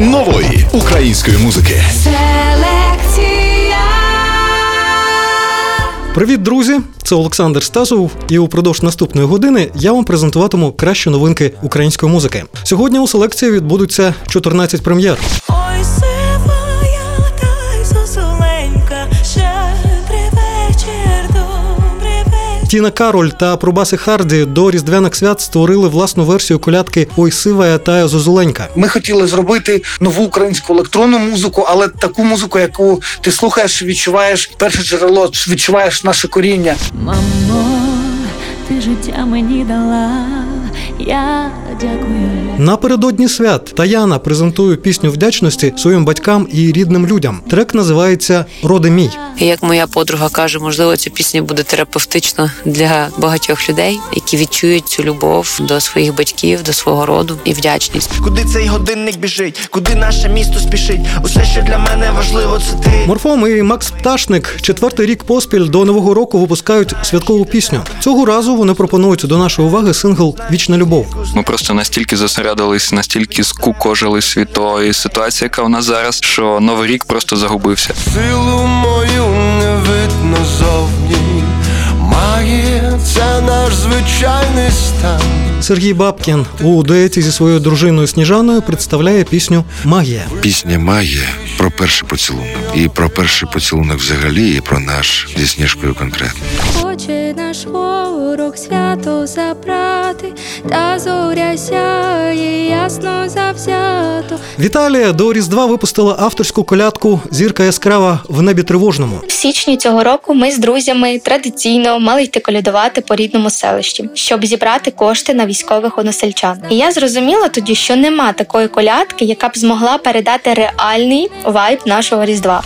нової української музики. Селекція. Привіт, друзі! Це Олександр Стасов, і упродовж наступної години я вам презентуватиму кращі новинки української музики. Сьогодні у селекції відбудуться 14 прем'єр. Ой, Тіна Кароль та Пробаси Харді до різдвяних свят створили власну версію колядки Ой сивая та зозуленька. Ми хотіли зробити нову українську електронну музику, але таку музику, яку ти слухаєш, відчуваєш перше джерело, відчуваєш наше коріння. Мамо, ти життя мені дала, я дякую. Напередодні свят Таяна презентує пісню вдячності своїм батькам і рідним людям. Трек називається Роди мій. Як моя подруга каже, можливо, ця пісня буде терапевтична для багатьох людей, які відчують цю любов до своїх батьків, до свого роду і вдячність. Куди цей годинник біжить, куди наше місто спішить? Усе, що для мене важливо, це ти. Морфом і Макс Пташник четвертий рік поспіль до нового року випускають святкову пісню. Цього разу вони пропонують до нашої уваги сингл Вічна любов. Ми просто настільки зосередились, настільки скукожились від тої ситуації, яка в нас зараз, що новий рік просто загубився. Силу мою не видно зовні. Магія це наш звичайний стан. Сергій Бабкін у дуеті зі своєю дружиною Сніжаною представляє пісню Магія. Пісня Магія про перший поцілунок. І про перший поцілунок взагалі, і про наш зі сніжкою конкретно. Хоче наш ворог свято забрати, та зоря сяє ясно завзято. Віталія до Різдва випустила авторську колядку Зірка яскрава в небі тривожному. В січні цього року ми з друзями традиційно мали йти колядувати по рідному селищі, щоб зібрати кошти на військових односельчан. І я зрозуміла тоді, що нема такої колядки, яка б змогла передати реальний вайб нашого різдва.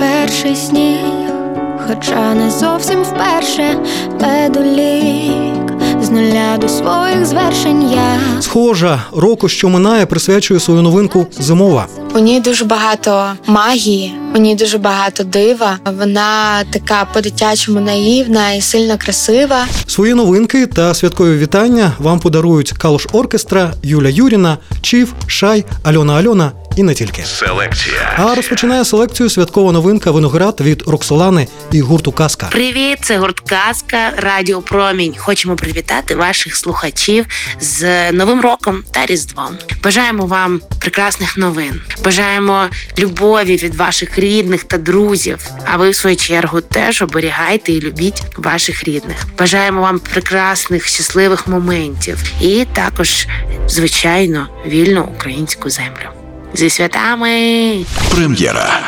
Перший сніг, хоча не зовсім вперше, педулік з нуля до своїх звершень я. Схожа року, що минає, присвячує свою новинку Зимова. У ній дуже багато магії, у ній дуже багато дива. Вона така по-дитячому наївна і сильно красива. Свої новинки та святкові вітання вам подарують Калуш Оркестра, Юля Юріна, Чів, Шай, Альона Альона і не тільки. Селекція. А розпочинає селекцію святкова новинка Виноград від Роксолани і гурту Казка. Привіт, це гурт Казка Радіо Промінь. Хочемо привітати ваших слухачів з Новим роком та Різдвом. Бажаємо вам прекрасних новин. Бажаємо любові від ваших рідних та друзів. А ви, в свою чергу, теж оберігайте і любіть ваших рідних. Бажаємо вам прекрасних, щасливих моментів і також, звичайно, вільну українську землю. Зі святами! Прем'єра.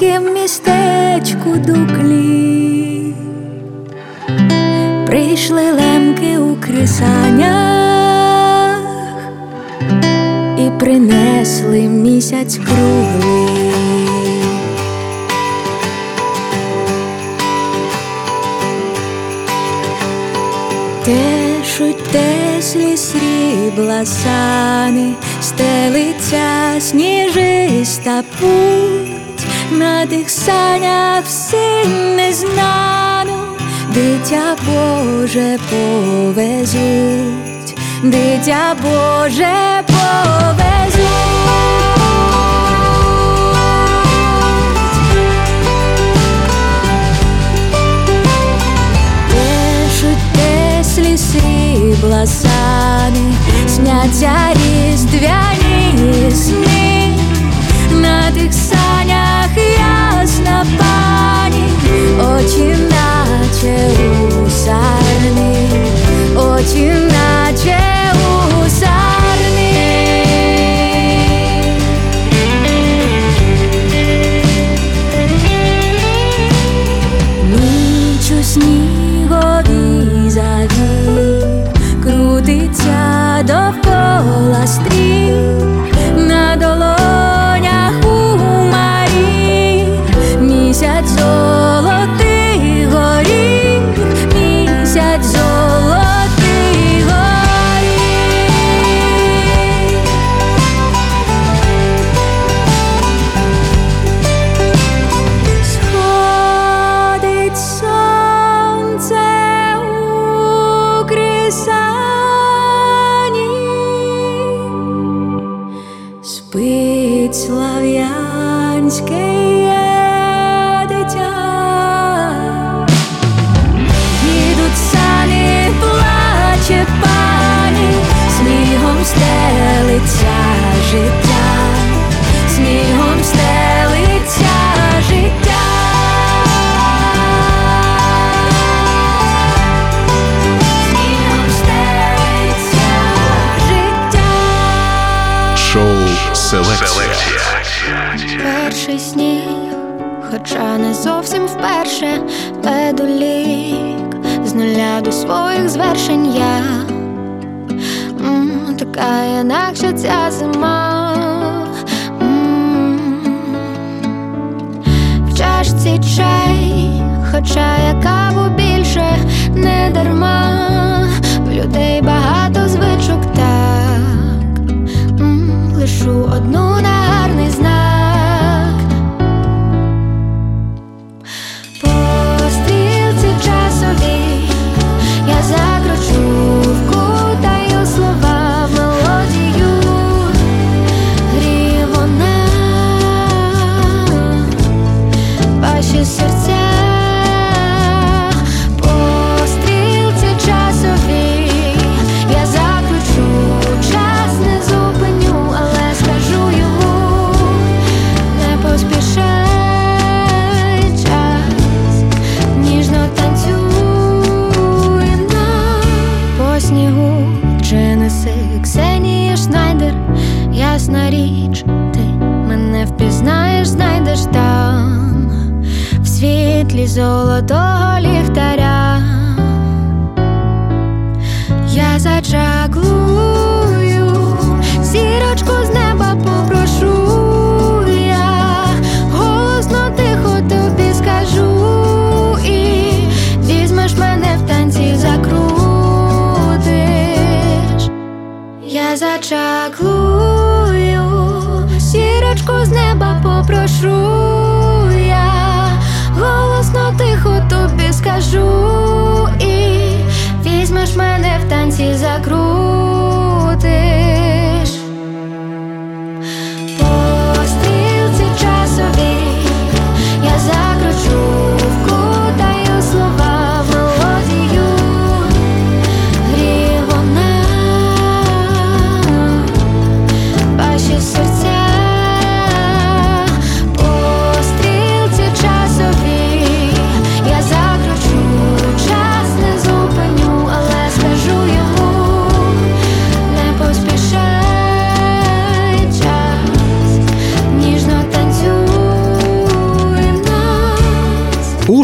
Маленьким містечку дуклі. Прийшли лемки у крисанях і принесли місяць круглий. Тешуть теслі срібла сани, стелиться сніжиста путь, на тих санях всі незнану, дитя Боже повезуть, дитя Боже повезуть. Срібла сани, сняться різдвяні сни, на тих очі наче у сарни, очі наче у сарни. Ніч у сніговій заві крутиться довкола стрій на долонях у марі місяць своїх звершень я така інакша ця зима. В чашці чай, хоча я каву більше не дарма. В людей багато звичок так. Лишу одну на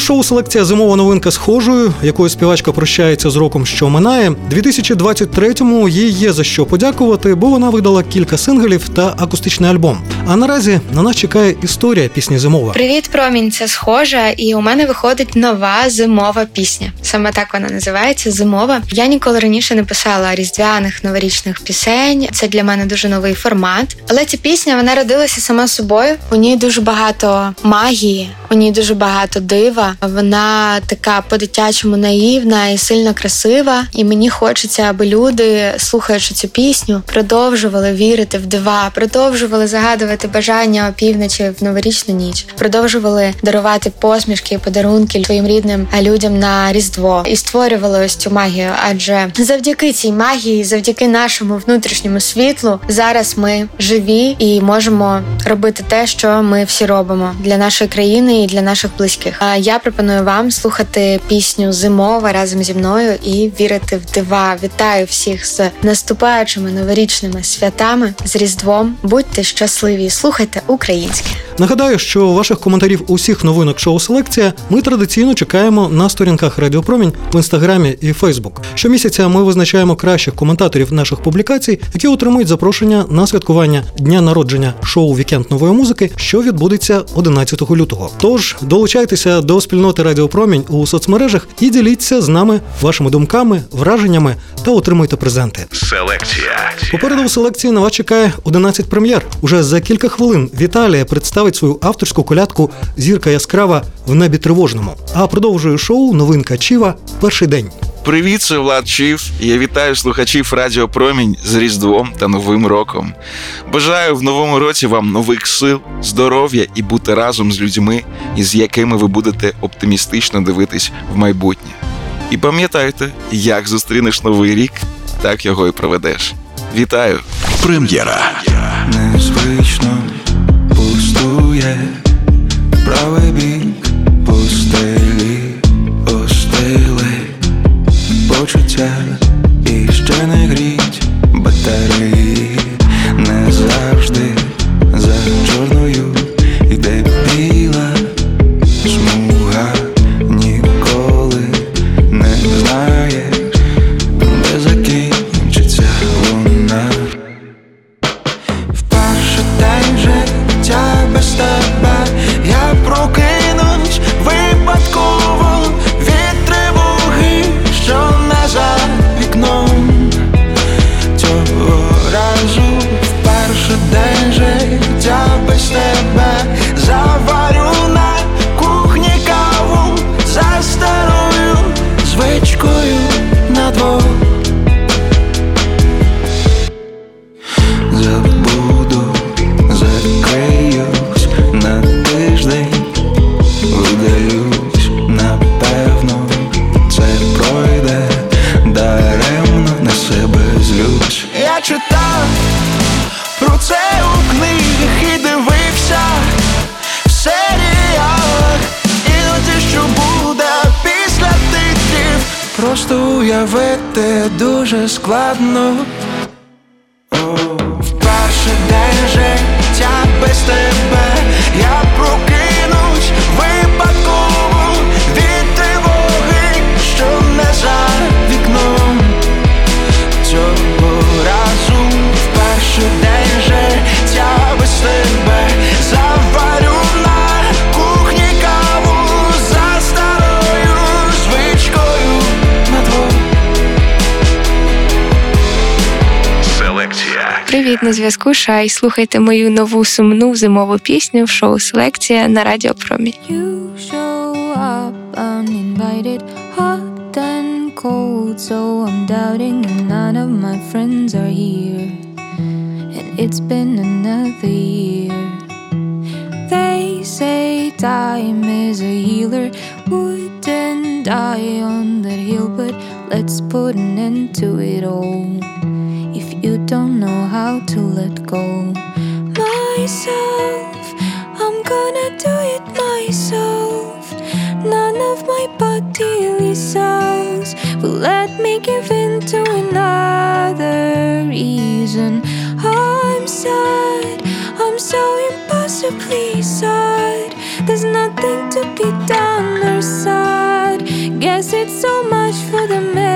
шоу селекція зимова новинка схожою, якою співачка прощається з роком, що минає. 2023-му їй є за що подякувати, бо вона видала кілька синглів та акустичний альбом. А наразі на нас чекає історія пісні зимова. Привіт, промінь, це схожа, і у мене виходить нова зимова пісня. Саме так вона називається Зимова. Я ніколи раніше не писала різдвяних новорічних пісень. Це для мене дуже новий формат. Але ця пісня вона родилася сама собою. У ній дуже багато магії, у ній дуже багато дива. Вона така по-дитячому наївна і сильно красива. І мені хочеться, аби люди, слухаючи цю пісню, продовжували вірити в дива, продовжували загадувати бажання опівночі в новорічну ніч, продовжували дарувати посмішки і подарунки своїм рідним людям на різдво і створювали ось цю магію. Адже завдяки цій магії, завдяки нашому внутрішньому світлу, зараз ми живі і можемо робити те, що ми всі робимо для нашої країни і для наших близьких. А я пропоную вам слухати пісню Зимова разом зі мною і вірити в дива. Вітаю всіх з наступаючими новорічними святами з Різдвом. Будьте щасливі, слухайте українське. Нагадаю, що ваших коментарів усіх новинок шоу Селекція ми традиційно чекаємо на сторінках Радіопромінь в інстаграмі і Фейсбук. Щомісяця ми визначаємо кращих коментаторів наших публікацій, які отримують запрошення на святкування дня народження шоу Вікенд нової музики, що відбудеться 11 лютого. Тож долучайтеся до спільноти Радіо Промінь у соцмережах і діліться з нами вашими думками, враженнями та отримуйте презенти. Селекція. Попереду у селекції на вас чекає 11 прем'єр. Уже за кілька хвилин Віталія представить свою авторську колядку Зірка яскрава в небі тривожному. А продовжує шоу новинка Чіва перший день. Привіт, це Влад Чів. і Я вітаю слухачів Радіо Промінь з Різдвом та Новим роком. Бажаю в новому році вам нових сил, здоров'я і бути разом з людьми, із якими ви будете оптимістично дивитись в майбутнє. І пам'ятайте, як зустрінеш новий рік, так його і проведеш. Вітаю! Прем'єра. Незвично пустує правий бік почуття і ще не гріть батареї дуже Привіт, на зв'язку Шай. Слухайте мою нову сумну зимову пісню в шоу Селекція на Радіо Промінь. cold. So I'm doubting, and none of my friends are here. And it's been another year. They say time is a healer, wouldn't die on that hill, but let's put an end to it all. You don't know how to let go, myself, I'm gonna do it myself. None of my bodily cells will let me give in to another reason. I'm sad, I'm so impossibly sad. There's nothing to be done or said. Guess it's so much for the merry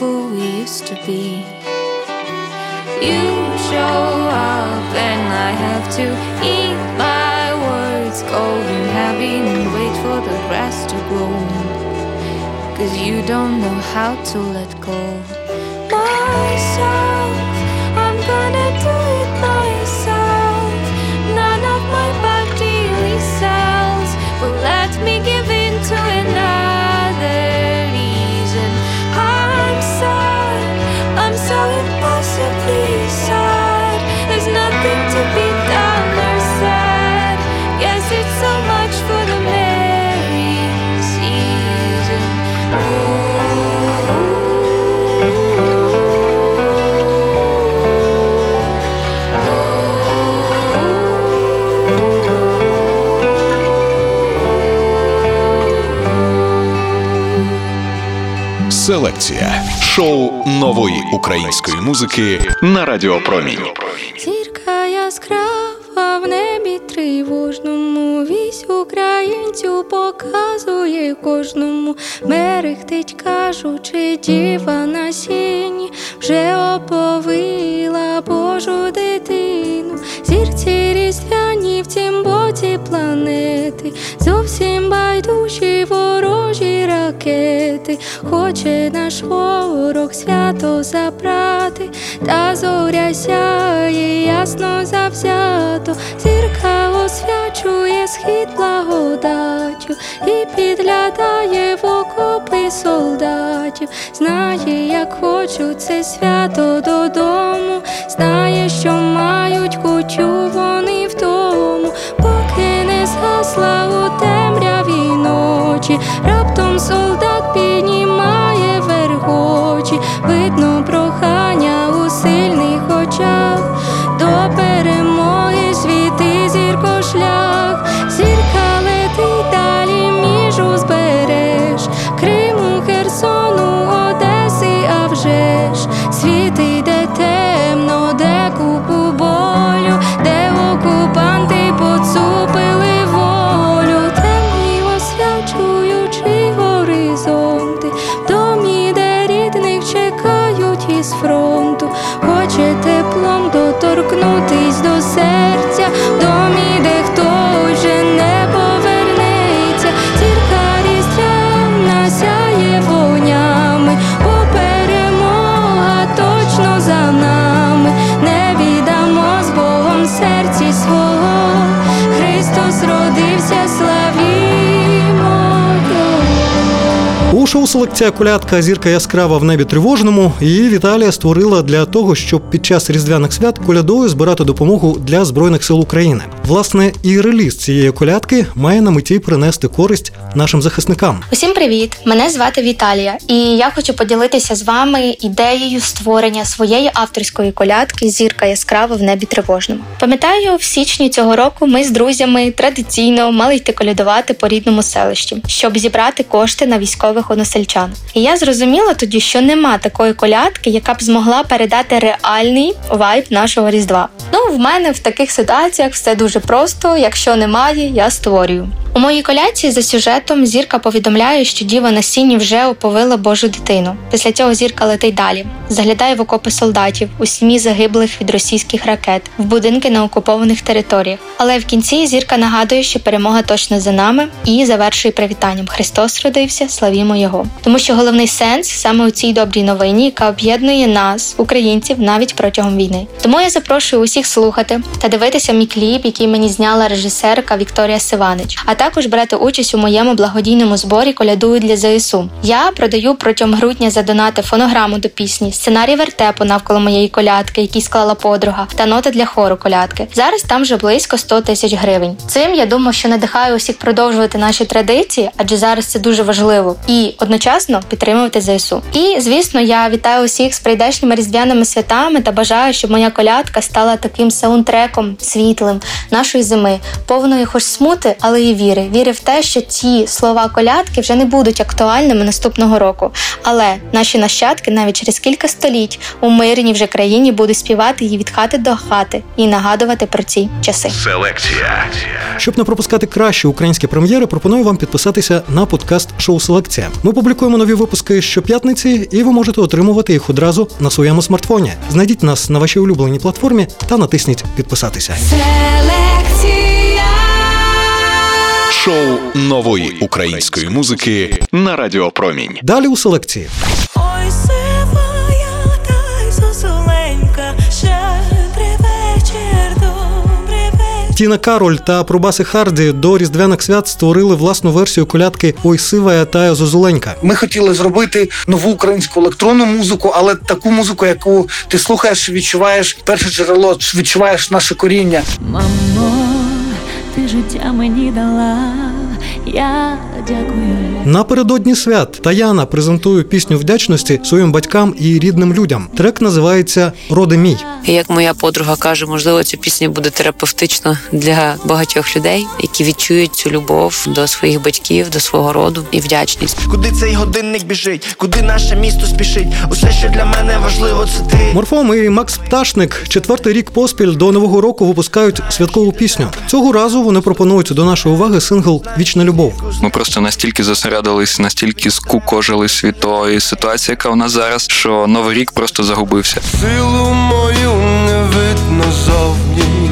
people we used to be. You show up, and I have to eat my words, cold and heavy and wait for the grass to grow. Cause you don't know how to let go. Селекція шоу нової української музики на Радіо Промінь. Зірка яскрава в небі тривожному, вісь українцю показує кожному. Мерехтить, кажучи, діва на сіні вже оповила Божу дитину. Зірці різдвяні в цім боці планети, зовсім байдужі ворожі ракети. Хоче наш ворог свято забрати, та зоря сяє ясно завзято, зірка освячує схід благодаттю і підглядає в окопи солдатів. Знає, як хочуть це свято додому, знає, що мають кучу вони в тому, поки не згасла у темряві ночі, раптом солдат Його. Шоу селекція колядка зірка яскрава в небі тривожному. Її Віталія створила для того, щоб під час різдвяних свят колядою збирати допомогу для збройних сил України. Власне, і реліз цієї колядки має на меті принести користь нашим захисникам. Усім привіт! Мене звати Віталія, і я хочу поділитися з вами ідеєю створення своєї авторської колядки Зірка яскрава в небі тривожному. Пам'ятаю, в січні цього року ми з друзями традиційно мали йти колядувати по рідному селищі, щоб зібрати кошти на військових односельчан. І я зрозуміла тоді, що нема такої колядки, яка б змогла передати реальний вайб нашого різдва. Ну, в мене в таких ситуаціях все дуже просто. Якщо немає, я створюю. У моїй коляці за сюжетом зірка повідомляє, що діва на сіні вже оповила Божу дитину. Після цього зірка летить далі, заглядає в окопи солдатів, у сім'ї загиблих від російських ракет, в будинки на окупованих територіях. Але в кінці зірка нагадує, що перемога точно за нами, і завершує привітанням: Христос родився, славімо Його. Тому що головний сенс саме у цій добрій новині, яка об'єднує нас, українців, навіть протягом війни. Тому я запрошую усіх слухати та дивитися мій кліп, який мені зняла режисерка Вікторія Сиванич. А також берете участь у моєму благодійному зборі Колядую для ЗСУ. Я продаю протягом грудня за донати фонограму до пісні, сценарій вертепу навколо моєї колядки, який склала подруга, та ноти для хору колядки. Зараз там вже близько 100 тисяч гривень. Цим я думаю, що надихаю усіх продовжувати наші традиції, адже зараз це дуже важливо, і одночасно підтримувати ЗСУ. І звісно, я вітаю усіх з прийдешніми різдвяними святами та бажаю, щоб моя колядка стала таким саундтреком світлим нашої зими, повною хоч смути, але і віри. Віри в те, що ці слова колядки вже не будуть актуальними наступного року. Але наші нащадки навіть через кілька століть у мирній вже країні будуть співати її від хати до хати і нагадувати про ці часи. Селекція. Щоб не пропускати кращі українські прем'єри, пропоную вам підписатися на подкаст Шоу Селекція. Ми публікуємо нові випуски щоп'ятниці, і ви можете отримувати їх одразу на своєму смартфоні. Знайдіть нас на вашій улюбленій платформі та натисніть підписатися. Шоу нової української музики на Радіо Промінь. Далі у селекції. Ой, сивая та й зозуленька, щедрий вечір, добрий вечір. Тіна Кароль та Пробаси Харді до різдвяних свят створили власну версію колядки Ой сивая тая зозуленька. Ми хотіли зробити нову українську електронну музику, але таку музику, яку ти слухаєш, відчуваєш перше джерело, відчуваєш наше коріння. Мамо, ти життя мені дала, я дякую. Напередодні свят Таяна презентує пісню вдячності своїм батькам і рідним людям. Трек називається Роди мій. Як моя подруга каже, можливо, ця пісня буде терапевтична для багатьох людей, які відчують цю любов до своїх батьків, до свого роду і вдячність. Куди цей годинник біжить, куди наше місто спішить? Усе, що для мене важливо, це ти. Морфом і Макс Пташник четвертий рік поспіль до нового року випускають святкову пісню. Цього разу вони пропонують до нашої уваги сингл Вічна любов. Ми просто настільки зосередились, настільки скукожились від тої ситуації, яка у нас зараз, що новий рік просто загубився. Силу мою не видно зовні.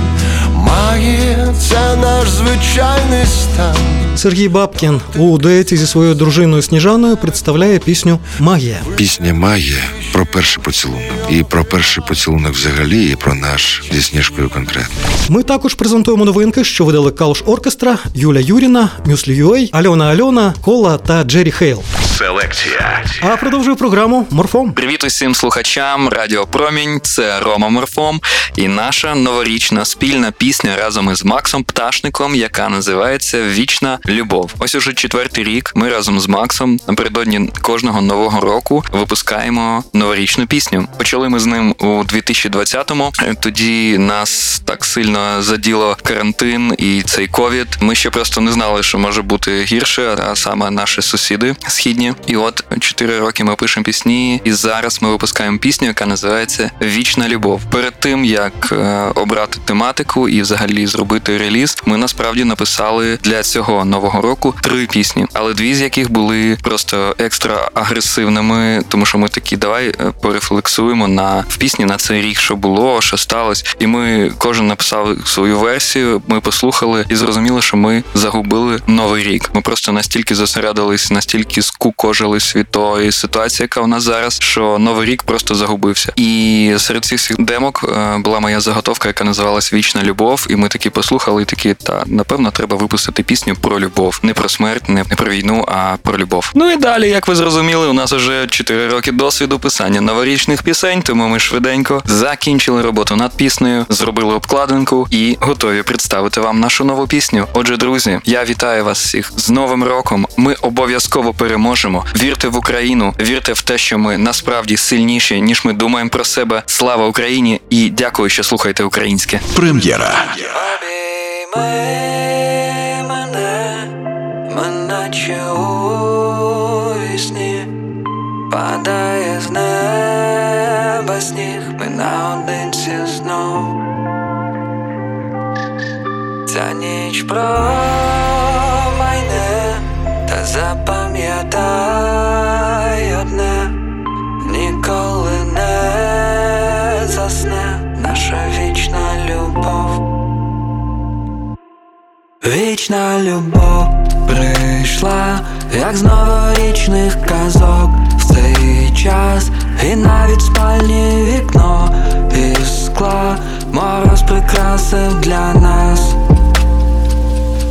Магія це наш звичайний стан. Сергій Бабкін у дуеті зі своєю дружиною Сніжаною представляє пісню Магія. Пісня Магія про перший поцілунок. І про перший поцілунок взагалі, і про наш зі Сніжкою конкретно. Ми також презентуємо новинки, що видали Kalush Orchestra, Юля Юріна, Мюслі UA, Альона Альона, KOLA та Джері Хейл. Селекція. А продовжує програму Морфом. Привіт усім слухачам Радіо Промінь. Це Рома Морфом і наша новорічна спільна пісня разом із Максом Пташником, яка називається Вічна любов. Ось уже четвертий рік. Ми разом з Максом напередодні кожного нового року випускаємо новорічну пісню. Почали ми з ним у 2020-му. Тоді нас так сильно заділо карантин і цей ковід. Ми ще просто не знали, що може бути гірше, а саме наші сусіди східні. І от чотири роки ми пишемо пісні, і зараз ми випускаємо пісню, яка називається Вічна любов. Перед тим як е, обрати тематику і взагалі зробити реліз, ми насправді написали для цього нового року три пісні, але дві з яких були просто екстра агресивними, тому що ми такі давай е, порефлексуємо на в пісні на цей рік, що було, що сталося. І ми кожен написав свою версію. Ми послухали і зрозуміли, що ми загубили новий рік. Ми просто настільки зосередились, настільки скукожились від тої ситуації, яка у нас зараз, що новий рік просто загубився. І серед цих демок е, була моя заготовка, яка називалась Вічна любов. І ми такі послухали, і такі, та напевно, треба випустити пісню про любов, не про смерть, не про війну, а про любов. Ну і далі, як ви зрозуміли, у нас вже 4 роки досвіду писання новорічних пісень, тому ми швиденько закінчили роботу над піснею, зробили обкладинку і готові представити вам нашу нову пісню. Отже, друзі, я вітаю вас всіх з Новим роком. Ми обов'язково переможемо. Вірте в Україну, вірте в те, що ми насправді сильніші, ніж ми думаємо про себе. Слава Україні! І дякую, що слухаєте українське. Прем'єра. Наче у вісні падає з неба сніг, ми наодинці знов. Ця ніч промайне, та запам'ятай Вічна любов прийшла, як з новорічних казок. В цей час, і навіть спальні вікно із скла. Мороз прикрасив для нас,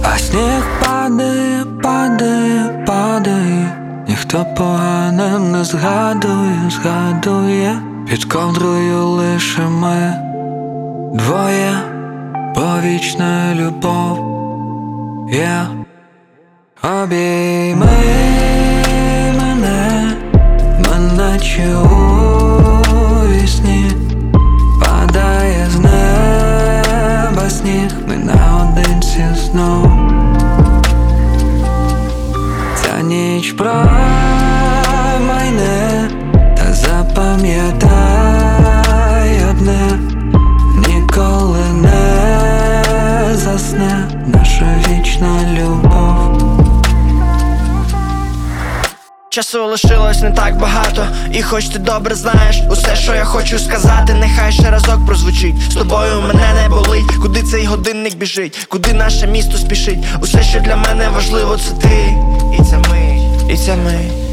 а сніг падає падає, падає. Ніхто поганим не згадує, згадує, під ковдрою лише ми двоє, повічна любов є. Обійми мене, чи у вісні падає з неба сніг, ми наодинці знов. Ця ніч промайне, та запам'ятай Часу лишилось не так багато, і хоч ти добре знаєш усе, що я хочу сказати, нехай ще разок прозвучить. З тобою мене не болить, куди цей годинник біжить, куди наше місто спішить. Усе, що для мене важливо, це ти. І це ми, і це мить.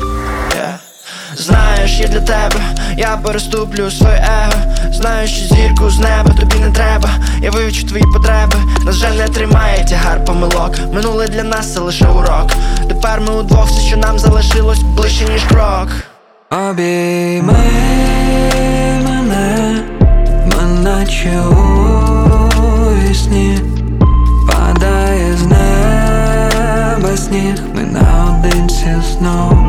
Знаєш, я для тебе, я переступлю своє его. Знаю, що зірку з неба тобі не треба. Я вивчу твої потреби. На жаль, не тримає тягар помилок. Минуле для нас це лише урок. Тепер ми удвох, все, що нам залишилось ближче, ніж крок. Обійми мене, у вісні падає з неба сніг, ми наодинці знов.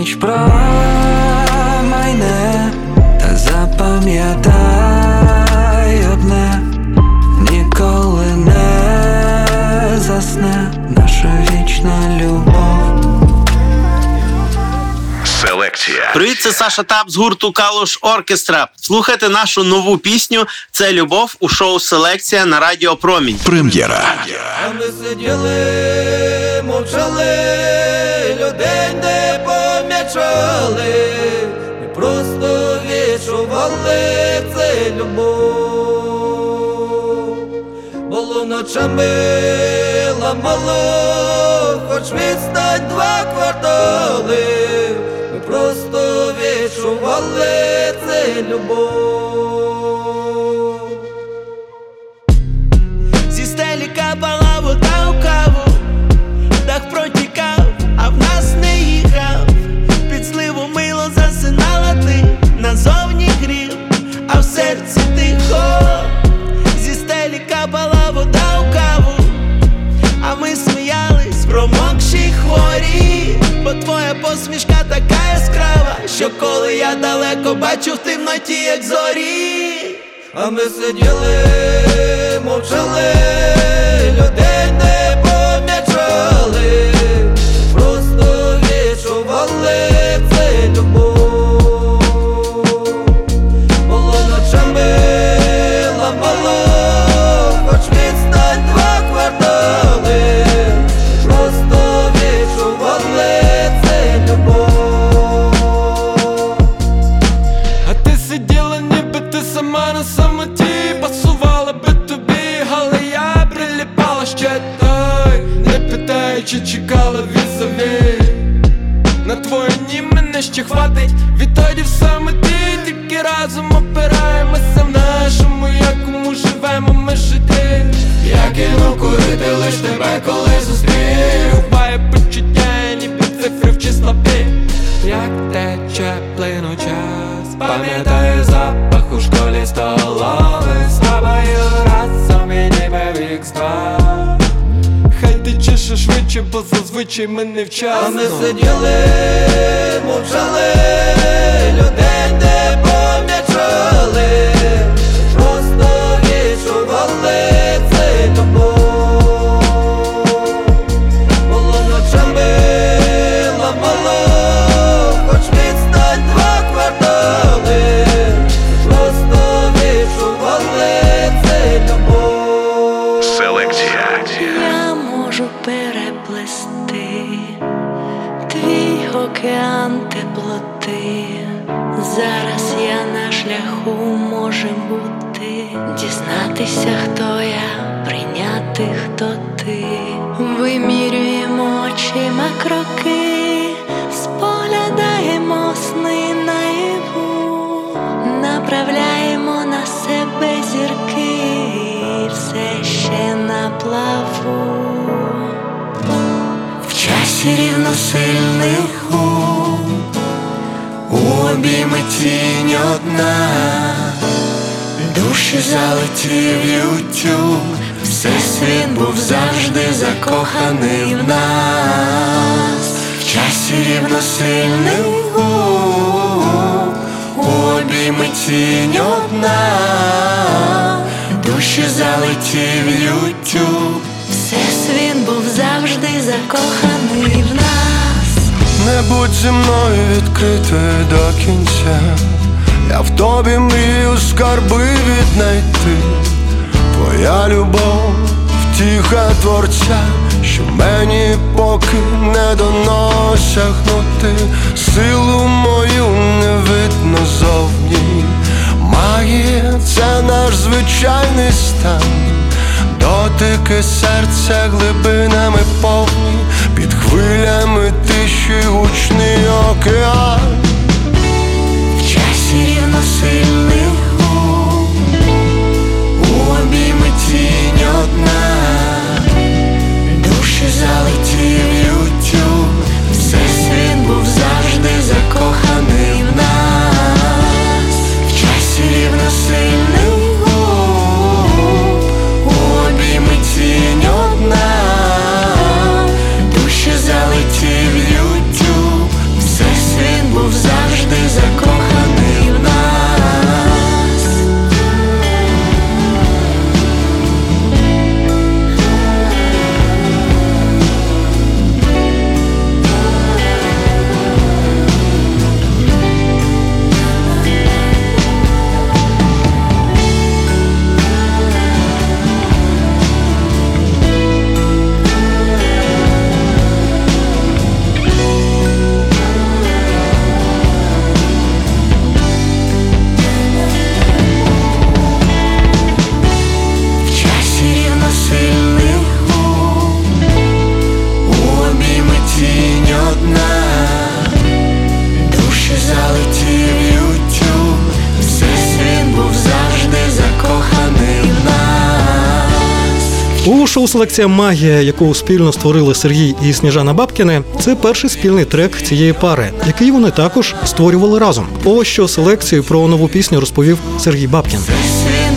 Ніч промайне, та запам'ятай одне, ніколи не засне наша вічна любов. Селекція. Привіт, це Саша Тап з гурту Калуш Оркестра. Слухайте нашу нову пісню Це любов у шоу Селекція на Радіо Промінь. Прем'єра. А ми сиділи, мовчали, людей не ми просто відчували це любов. Було ночами ламало, хоч відстань два квартали, ми просто відчували це любов. Серці тихо. Зі стелі капала вода у каву, а ми сміялись, промокші хворі, бо твоя посмішка така яскрава, що коли я далеко бачу в темноті, як зорі. А ми сиділи, мовчали, людей не дізнатися, хто я, прийняти, хто ти. Вимірюємо очима кроки, споглядаємо сни наяву, направляємо на себе зірки, все ще на плаву. В часі рівносильних губ у обійми тінь одна, душі залетів ютюб, всесвіт був завжди закоханий в нас, в часі рівносильних губ обійми тінь одна, душі залетів ютюб. Всесвіт був завжди закоханий в нас. Не будь зі мною відкритою до кінця. Я в тобі мрію скарби віднайти. Твоя любов, втіха творця, що мені поки не дано сягнути. Силу мою не видно зовні. Магія це наш звичайний стан. Дотики серця глибинами повні, під хвилями тиші гучний океан. В часі рівносильних губ у обійми одна, душі залетів ютюб, всесвіт був завжди закоханий селекція Магія, яку спільно створили Сергій і Сніжана Бабкіни, це перший спільний трек цієї пари, який вони також створювали разом. Ось що селекцію про нову пісню розповів Сергій Бабкін.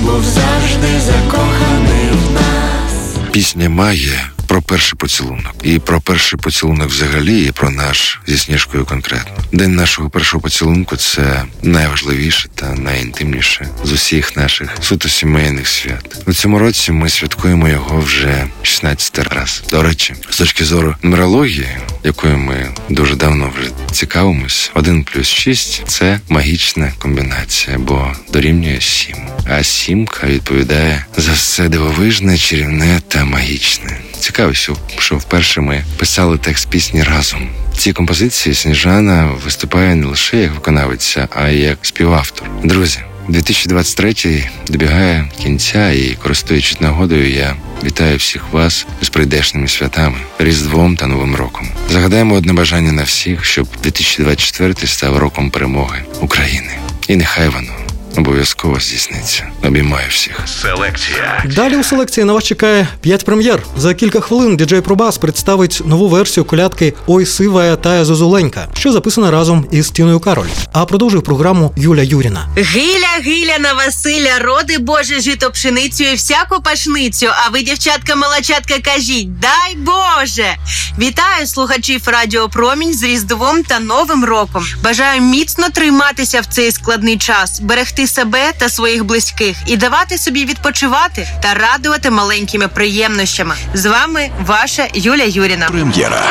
Був завжди закоханий в нас. Пісня Магія перший поцілунок. І про перший поцілунок взагалі, і про наш зі сніжкою конкретно. День нашого першого поцілунку це найважливіше та найінтимніше з усіх наших суто сімейних свят. У цьому році ми святкуємо його вже 16 раз. До речі, з точки зору нумерології, якою ми дуже давно вже цікавимось, 1 плюс 6 – це магічна комбінація, бо дорівнює 7. А сімка відповідає за все дивовижне, чарівне та магічне. Цікаво, що, вперше ми писали текст пісні разом. В цій композиції Сніжана виступає не лише як виконавиця, а й як співавтор. Друзі, 2023 добігає кінця, і користуючись нагодою, я вітаю всіх вас з прийдешними святами, Різдвом та Новим роком. Загадаємо одне бажання на всіх, щоб 2024 став роком перемоги України. І нехай воно обов'язково здійсниться. Обіймаю всіх. Селекція. Далі у селекції на вас чекає 5 прем'єр. За кілька хвилин діджей Пробас представить нову версію колядки Ой сивая тая зозуленька, що записана разом із Тіною Кароль. А продовжує програму Юля Юріна. Гиля, гиля на Василя, роди Боже, жито пшеницю і всяку пашницю. А ви, дівчатка, молочатка, кажіть, дай Боже! Вітаю слухачів Радіо Промінь з Різдвом та Новим роком. Бажаю міцно триматися в цей складний час, берегти себе та своїх близьких і давати собі відпочивати та радувати маленькими приємнощами. З вами ваша Юля Юріна. Прем'єра.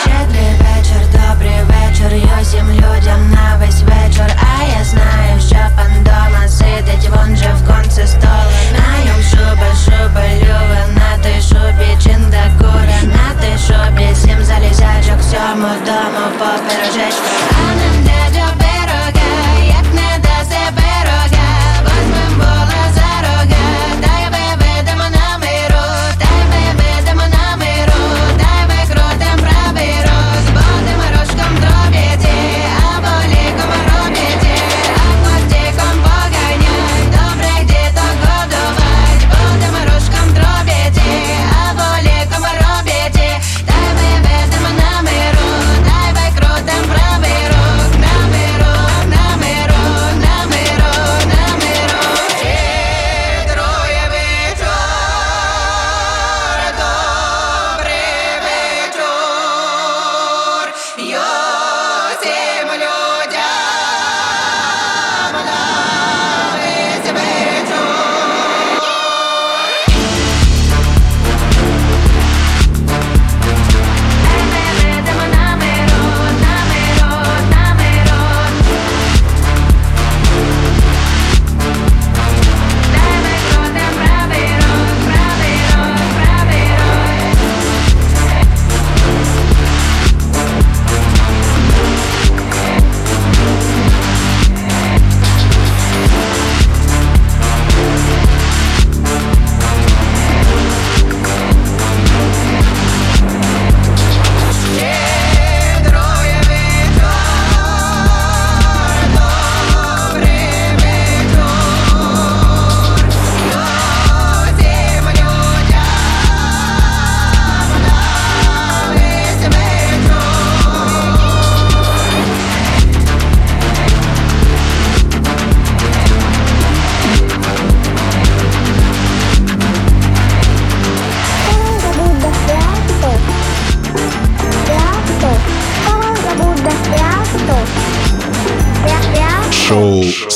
Щедрий вечір, добрий вечір, я всім людям на весь вечір. А я знаю, що пан дома сидить, вон же в конце стола. На ньому шуба, шуба, люба, на той шубі чинда кура, на той шубі сім залізячок, сьому дому по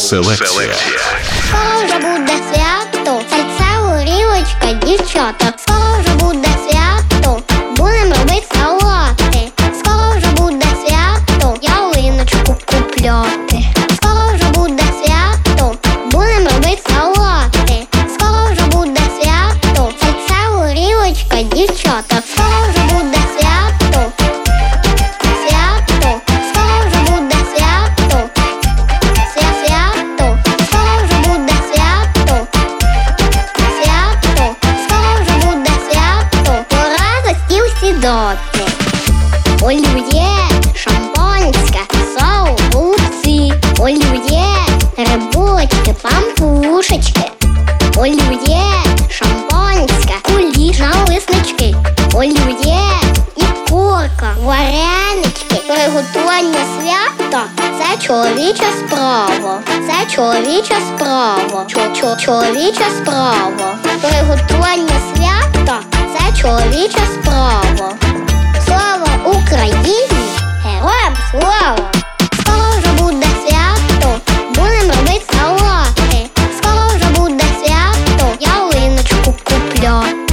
Селекція. чоловіча справа. Це чоловіча справа. Чо чоловіча справа. Приготування свята це чоловіча справа. Слава Україні! Героям слава! Скоро вже буде свято, будемо робити салати. Скоро вже буде свято, ялиночку купляти.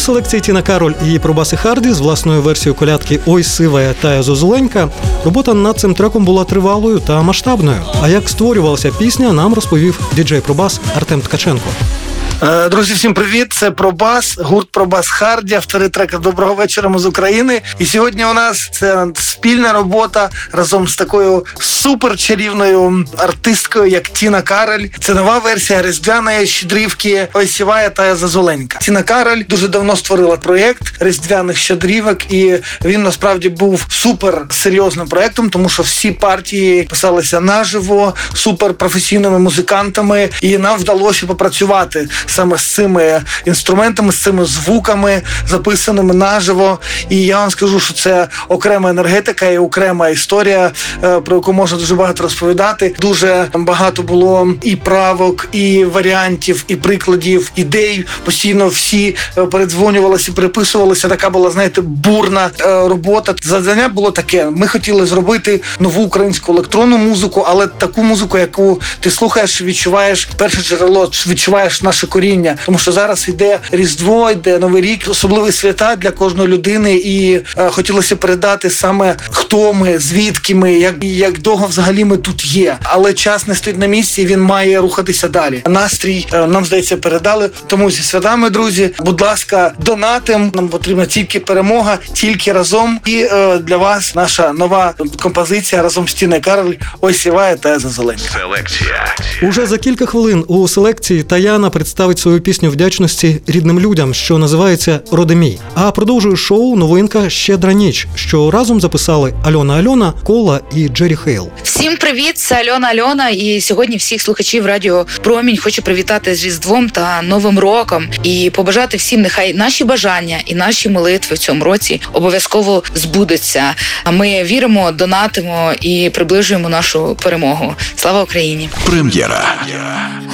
Селекції Тіна Кароль і Пробаси Харді з власною версією колядки Ой сивая тая зозуленька робота над цим треком була тривалою та масштабною. А як створювалася пісня, нам розповів діджей Пробас Артем Ткаченко. Е, Друзі, всім привіт! Це Пробас, гурт Пробас Харді, автори трека Доброго вечора ми з України. І сьогодні у нас це спільна робота разом з такою суперчарівною артисткою, як Тіна Кароль. Це нова версія різдвяної щедрівки Ой та зазоленька. Тіна Кароль дуже давно створила проєкт різдвяних щедрівок, і він насправді був супер серйозним проєктом, тому що всі партії писалися наживо, супер професійними музикантами, і нам вдалося попрацювати саме з цими інструментами, з цими звуками, записаними наживо. І я вам скажу, що це окрема енергетика і окрема історія, е, про яку можна дуже багато розповідати. Дуже багато було і правок, і варіантів, і прикладів, ідей. Постійно всі е, передзвонювалися, переписувалися. Така була, знаєте, бурна е, робота. Завдання було таке: ми хотіли зробити нову українську електронну музику, але таку музику, яку ти слухаєш, відчуваєш перше джерело, відчуваєш наше коріння. Тому що зараз йде різдво, йде новий рік, особливі свята для кожної людини, і е, хотілося передати саме хто ми, звідки ми, як як довго взагалі ми тут є. Але час не стоїть на місці, він має рухатися далі. Настрій е, нам здається передали. Тому зі святами, друзі, будь ласка, донатим. Нам потрібна тільки перемога, тільки разом. І е, для вас наша нова композиція разом з Тіною Кароль ось сіває та зазеленя. Селекція. Уже за кілька хвилин у селекції Таяна представить свою пісню вдячності рідним людям, що називається Родимій. А продовжує шоу новинка Щедра ніч, що разом записали Альона Альона, Кола і Джері Хейл. Всім привіт, це Альона Альона. І сьогодні всіх слухачів радіо Промінь хочу привітати з Різдвом та Новим роком і побажати всім, нехай наші бажання і наші молитви в цьому році обов'язково збудуться. А ми віримо, донатимо і приближуємо нашу перемогу. Слава Україні! Прем'єра.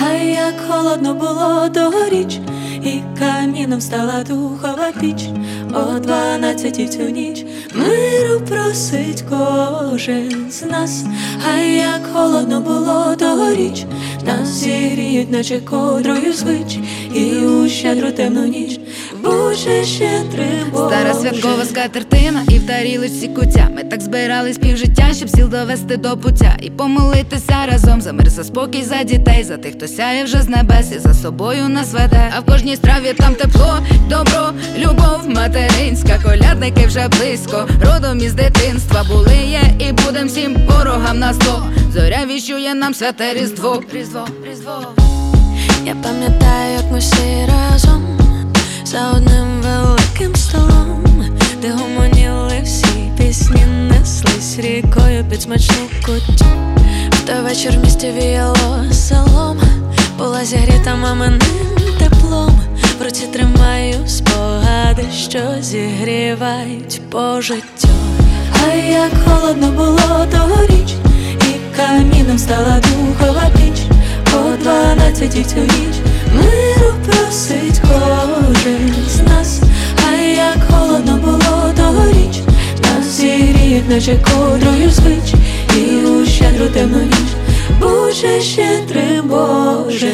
А як холодно було тогоріч, і каміном стала духова піч, о дванадцятій цю ніч миру просить кожен з нас, а як холодно було тогоріч, нас зігріють, наче кодрою звич, і у щедру темну ніч буде щедрим Стара святкова скатертина і в тарілочці куття. Ми так збирались півжиття, щоб сіл довести до пуття і помолитися разом за мир, за спокій, за дітей, за тих, хто сяє вже з небес і за собою нас веде. А в кожній страві там тепло, добро, любов, материнська, колядники вже близько. Родом із дитинства були, є і будем всім ворогам на зло. Зоря віщує нам святе різдво. Різдво, різдво. Я пам'ятаю, як ми всі разом за одним великим столом, де гомоніли всі пісні, неслись рікою під смачну куттю. В той вечір в місті віяло селом, була зігріта маминим теплом. В руці тримаю спогади, що зігрівають по життю. А як холодно було тогоріч, каміном стала духова піч, о дванадцятій цю ніч миру просить кожен з нас, а як холодно було тогоріч, нас зігріють, наче кодрою звич, і у щедру темну ніч буде щедрим Боже.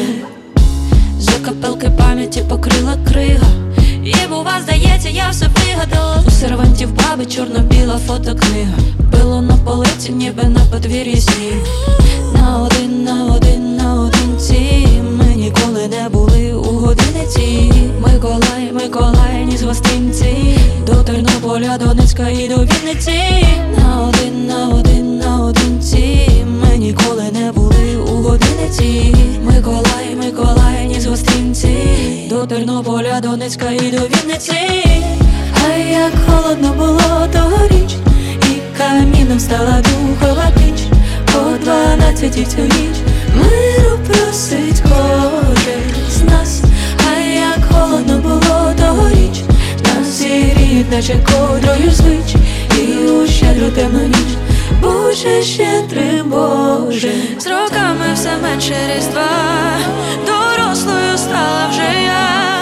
Закапелки пам'яті покрила крига. І бува, здається, я все вигадала. У сервантів баби чорно-біла фотокнига. Било на полиці, ніби на подвір'ї сніг. На один, на один, на одинці. Ми ніколи не були у годиниці Миколай, Миколай, ні з гостинці. До Тернополя, Донецька і до Вінниці. На один, на один, на одинці. Ми ніколи не були у годиниці Ні До Тернополя, Донецька і до Вінниці. А як холодно було тогоріч І каміном стала духова піч. О дванадцятій цю ніч Миру просить кожен з нас. А як холодно було тогоріч Нас зігріють, наче кодрою звич І у щедру темну ніч Боже щедрим Боже. З роками все менше різдва. Дорослою стала вже я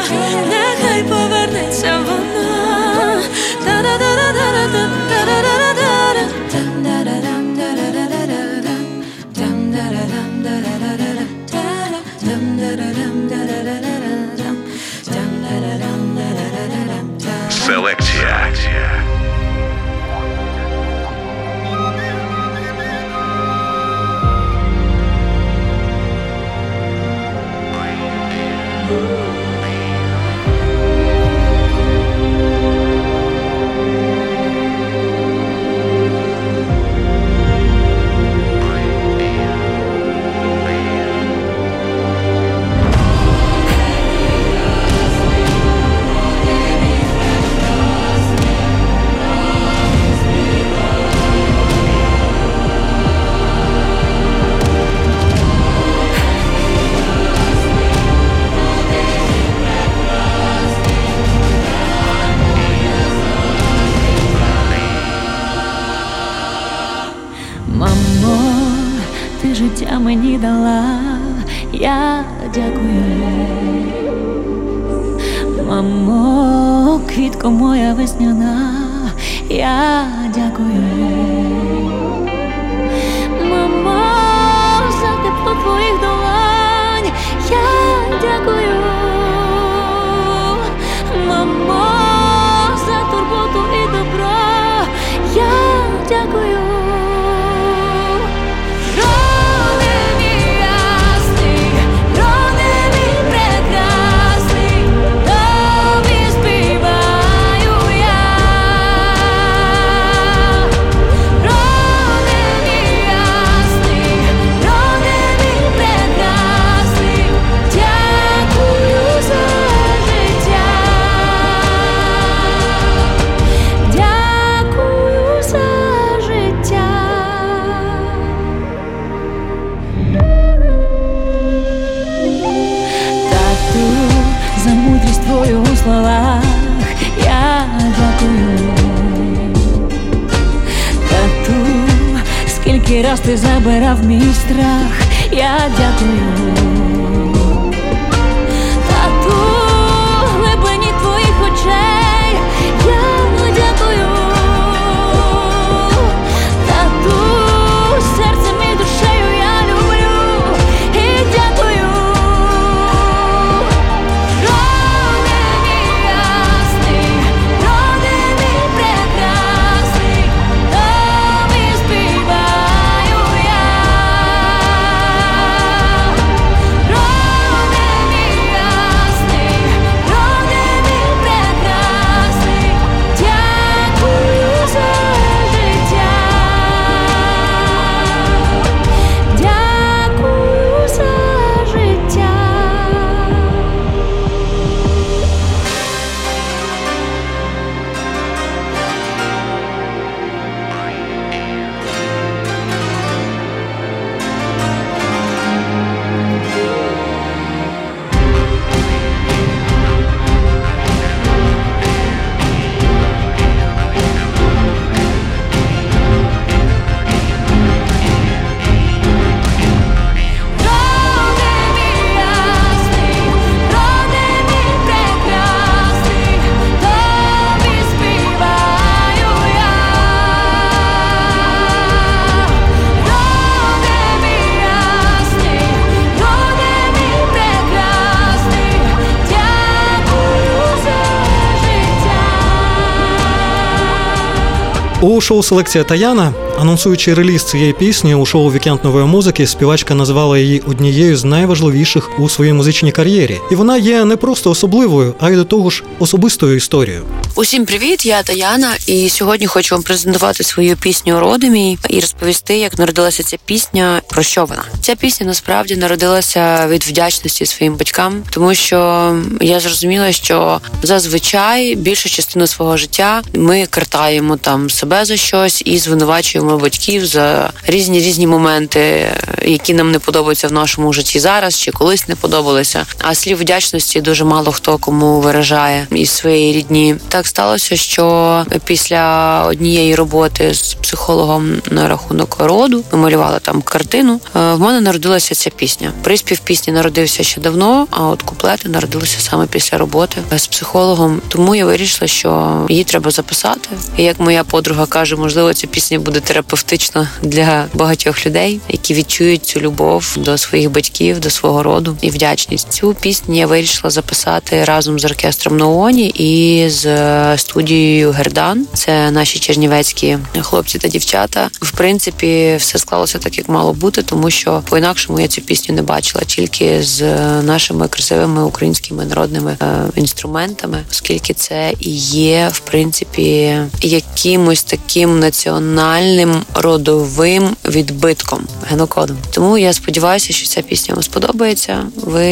Шоу Селекція Таяна, анонсуючи реліз цієї пісні у шоу Вікенд нової музики, співачка назвала її однією з найважливіших у своїй музичній кар'єрі. І вона є не просто особливою, а й до того ж особистою історією. Усім привіт, я Таяна, і сьогодні хочу вам презентувати свою пісню «Роди мій» і розповісти, як народилася ця пісня, про що вона. Ця пісня насправді народилася від вдячності своїм батькам, тому що я зрозуміла, що зазвичай більшу частину свого життя ми картаємо там себе за щось і звинувачуємо батьків за різні різні моменти, які нам не подобаються в нашому житті зараз чи колись не подобалися. А слів вдячності дуже мало хто кому виражає із своєї рідні. Так сталося, що після однієї роботи з психологом на рахунок роду ми малювали там картину. е, В мене народилася ця пісня. Приспів пісні народився ще давно, а от куплети народилися саме після роботи з психологом. Тому я вирішила, що її треба записати. І як моя подруга каже, можливо, ця пісня буде терапевтична для багатьох людей, які відчують цю любов до своїх батьків, до свого роду і вдячність. Цю пісню я вирішила записати разом з оркестром Нооні і з студією Гердан. Це наші чернівецькі хлопці та дівчата. В принципі, все склалося так, як мало бути, тому що по-інакшому я цю пісню не бачила, тільки з нашими красивими українськими народними е, інструментами, оскільки це і є в принципі якимось таким національним родовим відбитком генокодом. Тому я сподіваюся, що ця пісня вам сподобається. Ви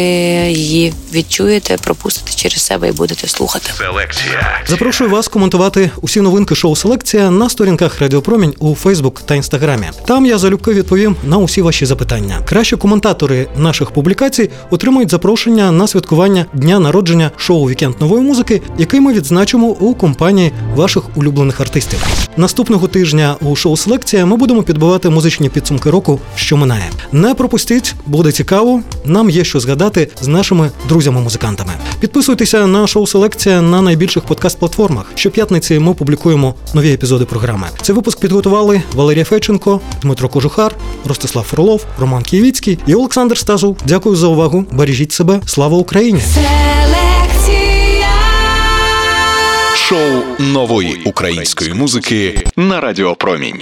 її відчуєте, пропустите через себе і будете слухати. Селекція. Запрошую вас коментувати усі новинки шоу Селекція на сторінках Радіопромінь у Фейсбук та Інстаграмі. Там я залюбки відповім на усі ваші запитання. Кращі коментатори наших публікацій отримують запрошення на святкування дня народження шоу Вікенд нової музики, який ми відзначимо у компанії ваших улюблених артистів. Наступного тижня у шоу селекція ми будемо підбивати музичні підсумки року, що минає. Не пропустіть, буде цікаво. Нам є що згадати з нашими друзями-музикантами. Підписуйтеся на шоу Селекція на найбільших подкаст-платформах. Щоп'ятниці ми публікуємо нові епізоди програми. Цей випуск підготували Валерія Феченко, Дмитро Кожухар, Ростислав Фролов, Роман Києвіцький і Олександр Стазов. Дякую за увагу. Бережіть себе. Слава Україні! Шоу нової української музики на Радіо Промінь.